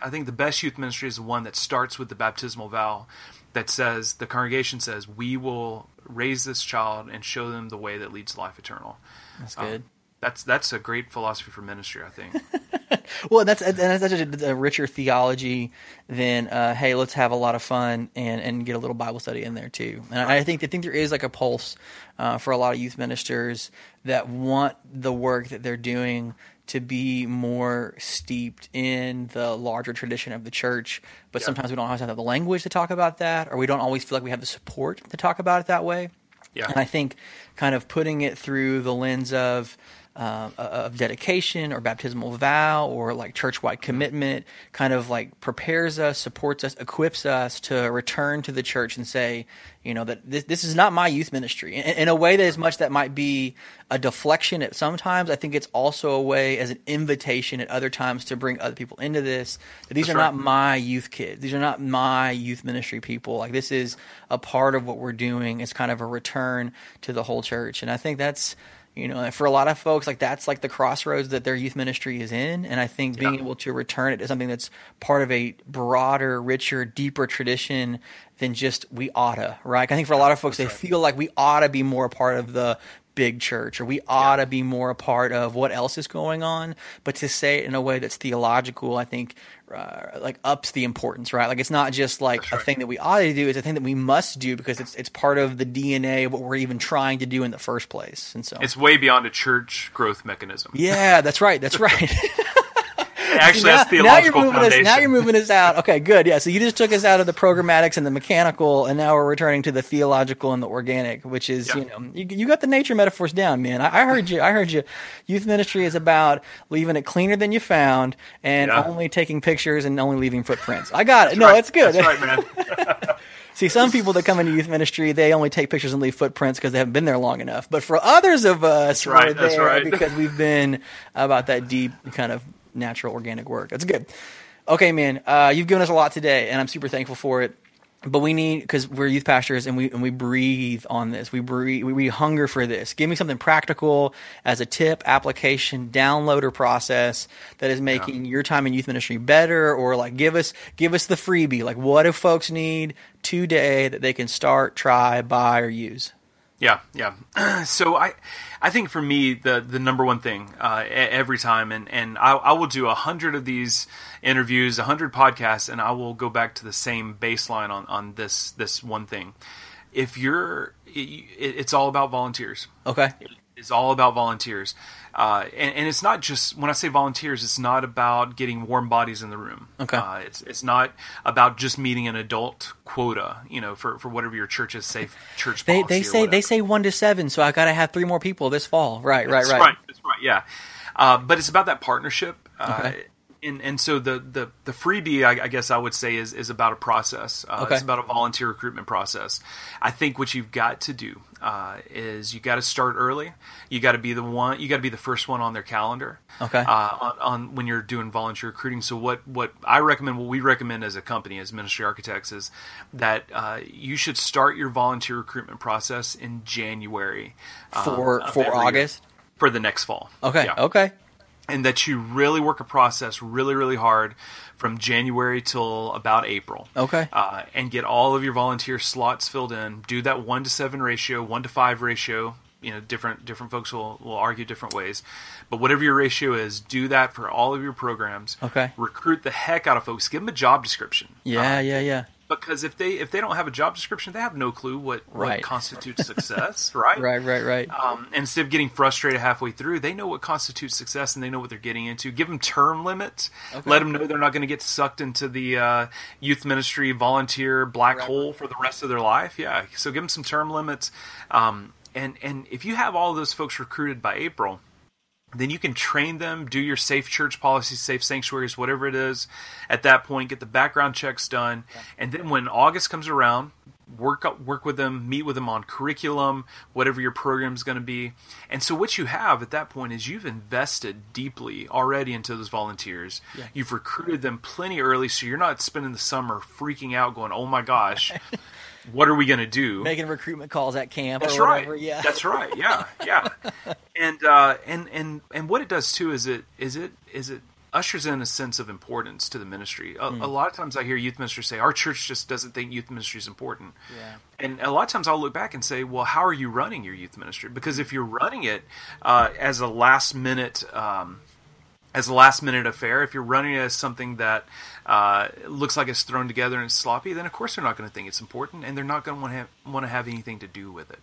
[SPEAKER 3] I think the best youth ministry is the one that starts with the baptismal vow that says the congregation says we will raise this child and show them the way that leads to life eternal.
[SPEAKER 2] That's
[SPEAKER 3] Um,
[SPEAKER 2] good.
[SPEAKER 3] that's that's a great philosophy for ministry, I think. (laughs)
[SPEAKER 2] Well, that's and that's such a, a richer theology than uh, hey, let's have a lot of fun and, and get a little Bible study in there too. And I think I think there is like a pulse uh, for a lot of youth ministers that want the work that they're doing to be more steeped in the larger tradition of the church. But
[SPEAKER 3] Yeah.
[SPEAKER 2] sometimes we don't always have the language to talk about that, or we don't always feel like we have the support to talk about it that way.
[SPEAKER 3] Yeah.
[SPEAKER 2] And I think kind of putting it through the lens of uh, of dedication or baptismal vow or like church-wide commitment kind of like prepares us, supports us, equips us to return to the church and say, you know, that this, this is not my youth ministry. In, in a way that as much that might be a deflection at sometimes, I think it's also a way as an invitation at other times to bring other people into this. That these
[SPEAKER 3] That's
[SPEAKER 2] are
[SPEAKER 3] right.
[SPEAKER 2] not my youth kids. These are not my youth ministry people. Like this is a part of what we're doing. It's kind of a return to the whole church. And I think that's, you know, for a lot of folks, like that's like the crossroads that their youth ministry is in. And I think being
[SPEAKER 3] Yeah.
[SPEAKER 2] able to return it to something that's part of a broader, richer, deeper tradition than just we oughta, right? I think for a lot of folks, they feel like we ought to be more a part of the big church or we ought to be more a part of what else is going on. But to say it in a way that's theological i think uh, like ups the importance right? Like it's not just like
[SPEAKER 3] That's
[SPEAKER 2] a thing that we ought to do it's a thing that we must do because it's it's part of the dna of what we're even trying to do in the first place. And so
[SPEAKER 3] It's way beyond a church growth mechanism.
[SPEAKER 2] yeah that's right that's (laughs) right (laughs) (laughs)
[SPEAKER 3] actually
[SPEAKER 2] now,
[SPEAKER 3] has
[SPEAKER 2] now you're
[SPEAKER 3] theological
[SPEAKER 2] moving us. Now you're moving us out. Okay, good. Yeah. So you just took us out of the programmatics and the mechanical, and now we're returning to the theological and the organic, which is
[SPEAKER 3] Yeah.
[SPEAKER 2] you know you, you got the nature metaphors down, man. I, I heard you. I heard you. Youth ministry is about leaving it cleaner than you found, and
[SPEAKER 3] Yeah.
[SPEAKER 2] only taking pictures and only leaving footprints. I got it. no,
[SPEAKER 3] Right.
[SPEAKER 2] it's good.
[SPEAKER 3] That's right, man. (laughs)
[SPEAKER 2] See, some people that come into youth ministry, they only take pictures and leave footprints because they haven't been there long enough. But for others of us,
[SPEAKER 3] right,
[SPEAKER 2] we're
[SPEAKER 3] that's
[SPEAKER 2] there
[SPEAKER 3] right.
[SPEAKER 2] because we've been about that deep kind of natural organic work. That's good. Okay, man, uh, you've given us a lot today, and I'm super thankful for it. But we need because we're youth pastors and we and we breathe on this. We breathe. We, we hunger for this. Give me something practical as a tip, application, downloader process that is making your time in youth ministry better, or like give us give us the freebie. Like, what do folks need today that they can start, try, buy, or use?
[SPEAKER 3] Yeah, yeah. (clears throat) so I, I think for me the the number one thing uh, every time, and and I, I will do a hundred of these interviews, a hundred podcasts, and I will go back to the same baseline on on this this one thing. If you're, it, it's all about volunteers.
[SPEAKER 2] Okay.
[SPEAKER 3] It's all about volunteers, uh, and, and it's not just when I say volunteers. It's not about getting warm bodies in the room.
[SPEAKER 2] Okay.
[SPEAKER 3] Uh, it's it's not about just meeting an adult quota. You know, for, for whatever your church is safe church.
[SPEAKER 2] They they say they say one to seven, so I got to have three more people this fall. Right, right,
[SPEAKER 3] That's
[SPEAKER 2] right.
[SPEAKER 3] right. That's right. Yeah, uh, but it's about that partnership. Uh,
[SPEAKER 2] Okay.
[SPEAKER 3] And and so the the the freebie, I, I guess I would say, is is about a process. Uh,
[SPEAKER 2] Okay.
[SPEAKER 3] It's about a volunteer recruitment process. I think what you've got to do uh, is you got to start early. You got to be the one. You got to be the first one on their calendar.
[SPEAKER 2] Okay.
[SPEAKER 3] Uh, on, on when you're doing volunteer recruiting. So what what I recommend, what we recommend as a company, as ministry architects, is that uh, you should start your volunteer recruitment process in January uh,
[SPEAKER 2] For for
[SPEAKER 3] every year
[SPEAKER 2] August.
[SPEAKER 3] for the next fall.
[SPEAKER 2] Okay.
[SPEAKER 3] Yeah.
[SPEAKER 2] Okay.
[SPEAKER 3] And that you really work a process really, really hard from January till about April.
[SPEAKER 2] Okay.
[SPEAKER 3] Uh, and get all of your volunteer slots filled in. Do that one to seven ratio, one to five ratio. You know, different different folks will, will argue different ways, but whatever your ratio is, do that for all of your programs.
[SPEAKER 2] Okay.
[SPEAKER 3] Recruit the heck out of folks. Give them a job description.
[SPEAKER 2] Yeah,
[SPEAKER 3] Uh,
[SPEAKER 2] yeah, yeah.
[SPEAKER 3] Because if they if they don't have a job description, they have no clue what,
[SPEAKER 2] Right.
[SPEAKER 3] what constitutes (laughs) success, right?
[SPEAKER 2] Right, right, right.
[SPEAKER 3] Um, and instead of getting frustrated halfway through, they know what constitutes success and they know what they're getting into. Give them term limits.
[SPEAKER 2] Okay.
[SPEAKER 3] Let them know they're not going to get sucked into the uh, youth ministry volunteer black
[SPEAKER 2] Right.
[SPEAKER 3] hole for the rest of their life. Yeah, so give them some term limits. Um, and and if you have all those folks recruited by April, then you can train them, do your safe church policies, safe sanctuaries, whatever it is. At that point, get the background checks done, and then when August comes around, work up, work with them, meet with them on curriculum, whatever your program is going to be. And so, what you have at that point is you've invested deeply already into those volunteers.
[SPEAKER 2] Yeah.
[SPEAKER 3] You've recruited them plenty early, so you're not spending the summer freaking out, going, "Oh my gosh." (laughs) What are we going to do?
[SPEAKER 2] Making recruitment calls at camp
[SPEAKER 3] That's
[SPEAKER 2] or
[SPEAKER 3] right.
[SPEAKER 2] whatever. Yeah.
[SPEAKER 3] That's right. Yeah, yeah. (laughs) and uh, and and and what it does too is it is it is it ushers in a sense of importance to the ministry. A,
[SPEAKER 2] Hmm.
[SPEAKER 3] a lot of times I hear youth ministers say our church just doesn't think youth ministry is important.
[SPEAKER 2] Yeah.
[SPEAKER 3] And a lot of times I'll look back and say, well, how are you running your youth ministry? Because if you're running it uh, as a last minute. Um, as a last minute affair, if you're running it as something that uh, looks like it's thrown together and it's sloppy, then of course they're not going to think it's important, and they're not going to want to have, want to have anything to do with it.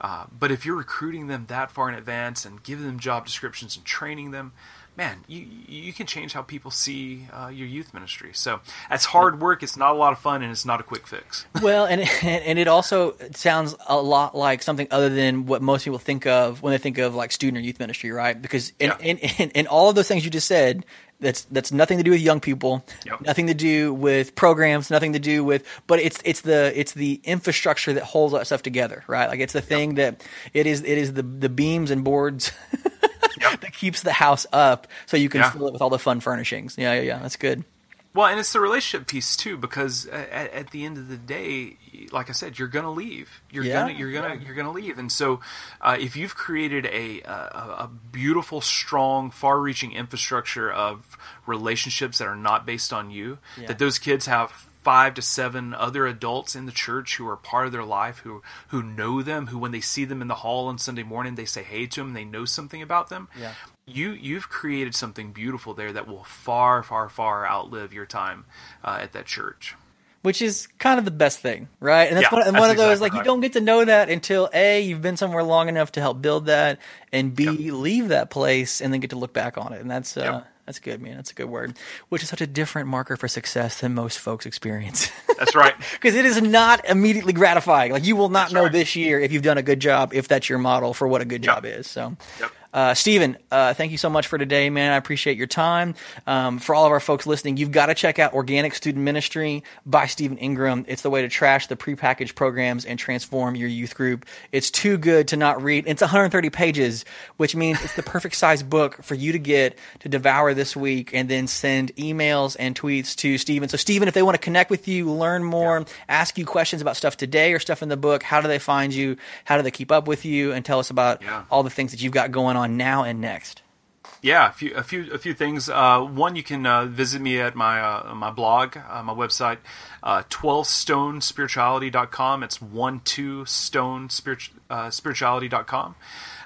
[SPEAKER 3] Uh, but if you're recruiting them that far in advance and giving them job descriptions and training them, man, you you can change how people see uh, your youth ministry. So that's hard work. It's not a lot of fun, and it's not a quick fix. (laughs)
[SPEAKER 2] Well, and and it also sounds a lot like something other than what most people think of when they think of like student or youth ministry, right? Because in
[SPEAKER 3] Yeah.
[SPEAKER 2] in, in, in all of those things you just said, that's that's nothing to do with young people,
[SPEAKER 3] Yep.
[SPEAKER 2] nothing to do with programs, nothing to do with. But it's it's the it's the infrastructure that holds that stuff together, right? Like it's the thing that it is it is the the beams and boards. (laughs)
[SPEAKER 3] Yep.
[SPEAKER 2] that keeps the house up, so you can
[SPEAKER 3] Yeah.
[SPEAKER 2] fill it with all the fun furnishings. Yeah, yeah, yeah. That's good.
[SPEAKER 3] Well, and it's the relationship piece too, because at, at the end of the day, like I said, you're gonna leave. You're
[SPEAKER 2] Yeah.
[SPEAKER 3] gonna you're gonna you're gonna leave, and so uh, if you've created a, a a beautiful, strong, far-reaching infrastructure of relationships that are not based on you,
[SPEAKER 2] Yeah.
[SPEAKER 3] that those kids have five to seven other adults in the church who are part of their life who who know them who when they see them in the hall on Sunday morning they say hey to them they know something about them
[SPEAKER 2] Yeah.
[SPEAKER 3] You you've created something beautiful there that will far far far outlive your time uh, at that church
[SPEAKER 2] which is kind of the best thing, right? And that's
[SPEAKER 3] Yeah,
[SPEAKER 2] one, and
[SPEAKER 3] that's
[SPEAKER 2] one of those
[SPEAKER 3] exactly
[SPEAKER 2] like you don't get to know that until a you've been somewhere long enough to help build that, and b
[SPEAKER 3] Yep.
[SPEAKER 2] leave that place and then get to look back on it, and that's uh,
[SPEAKER 3] Yep.
[SPEAKER 2] That's good, man. That's a good word. Which is such a different marker for success than most folks experience. (laughs)
[SPEAKER 3] That's right.
[SPEAKER 2] Because it is not immediately gratifying. Like you will not
[SPEAKER 3] That's
[SPEAKER 2] know
[SPEAKER 3] right.
[SPEAKER 2] this year if you've done a good job, if that's your model for what a good
[SPEAKER 3] Yep.
[SPEAKER 2] job is. So,
[SPEAKER 3] Yep.
[SPEAKER 2] Uh, Stephen, uh, thank you so much for today, man. I appreciate your time. Um, for all of our folks listening, you've got to check out Organic Student Ministry by Stephen Ingram. It's the way to trash the prepackaged programs and transform your youth group. It's too good to not read. It's 130 pages, which means it's the perfect size book for you to get to devour this week and then send emails and tweets to Stephen. So, Stephen, if they want to connect with you, learn more, ask you questions about stuff today or stuff in the book, how do they find you? How do they keep up with you? And tell us about
[SPEAKER 3] Yeah.
[SPEAKER 2] all the things that you've got going on now and next.
[SPEAKER 3] Yeah, a few, a few, a few things. Uh, one, you can uh, visit me at my uh, my blog, uh, my website, uh, 12stonespirituality.com. It's one two stone spirit, uh.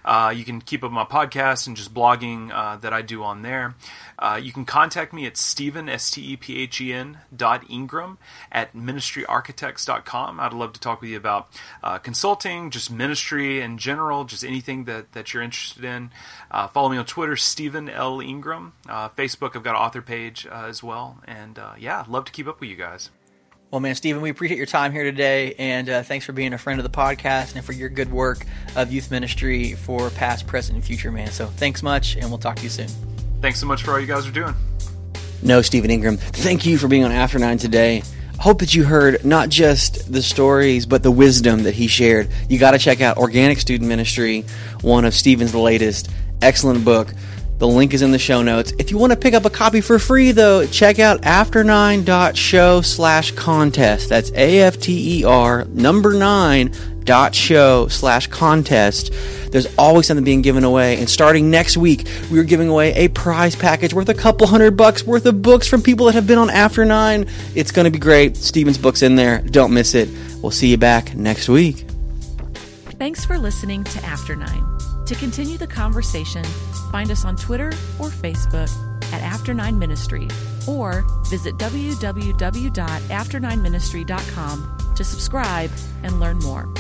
[SPEAKER 3] Uh, you can keep up my podcast and just blogging uh, that I do on there. Uh, you can contact me at Stephen, S T E P H E N dot Ingram at ministryarchitects.com. I'd love to talk with you about uh, consulting, just ministry in general, just anything that, that you're interested in. Uh, follow me on Twitter, Stephen L. Ingram. Facebook, I've got an author page as well. And yeah, love to keep up with you guys.
[SPEAKER 2] Well, man, Stephen, we appreciate your time here today, and uh, thanks for being a friend of the podcast and for your good work of youth ministry for past, present, and future, man. So thanks much, and we'll talk to you soon.
[SPEAKER 3] Thanks so much for all you guys are doing.
[SPEAKER 2] No, Stephen Ingram, thank you for being on After Nine today. Hope that you heard not just the stories, but the wisdom that he shared. You got to check out Organic Student Ministry, one of Stephen's latest. Excellent book. The link is in the show notes. If you want to pick up a copy for free, though, check out after9.show slash contest. That's A-F-T-E-R number nine dot show slash contest. There's always something being given away. And starting next week, we're giving away a prize package worth a couple hundred bucks worth of books from people that have been on After Nine. It's going to be great. Stephen's book's in there. Don't miss it. We'll see you back next week.
[SPEAKER 1] Thanks for listening to After Nine. To continue the conversation, find us on Twitter or Facebook at After Nine Ministry or visit www.after9ministry.com to subscribe and learn more.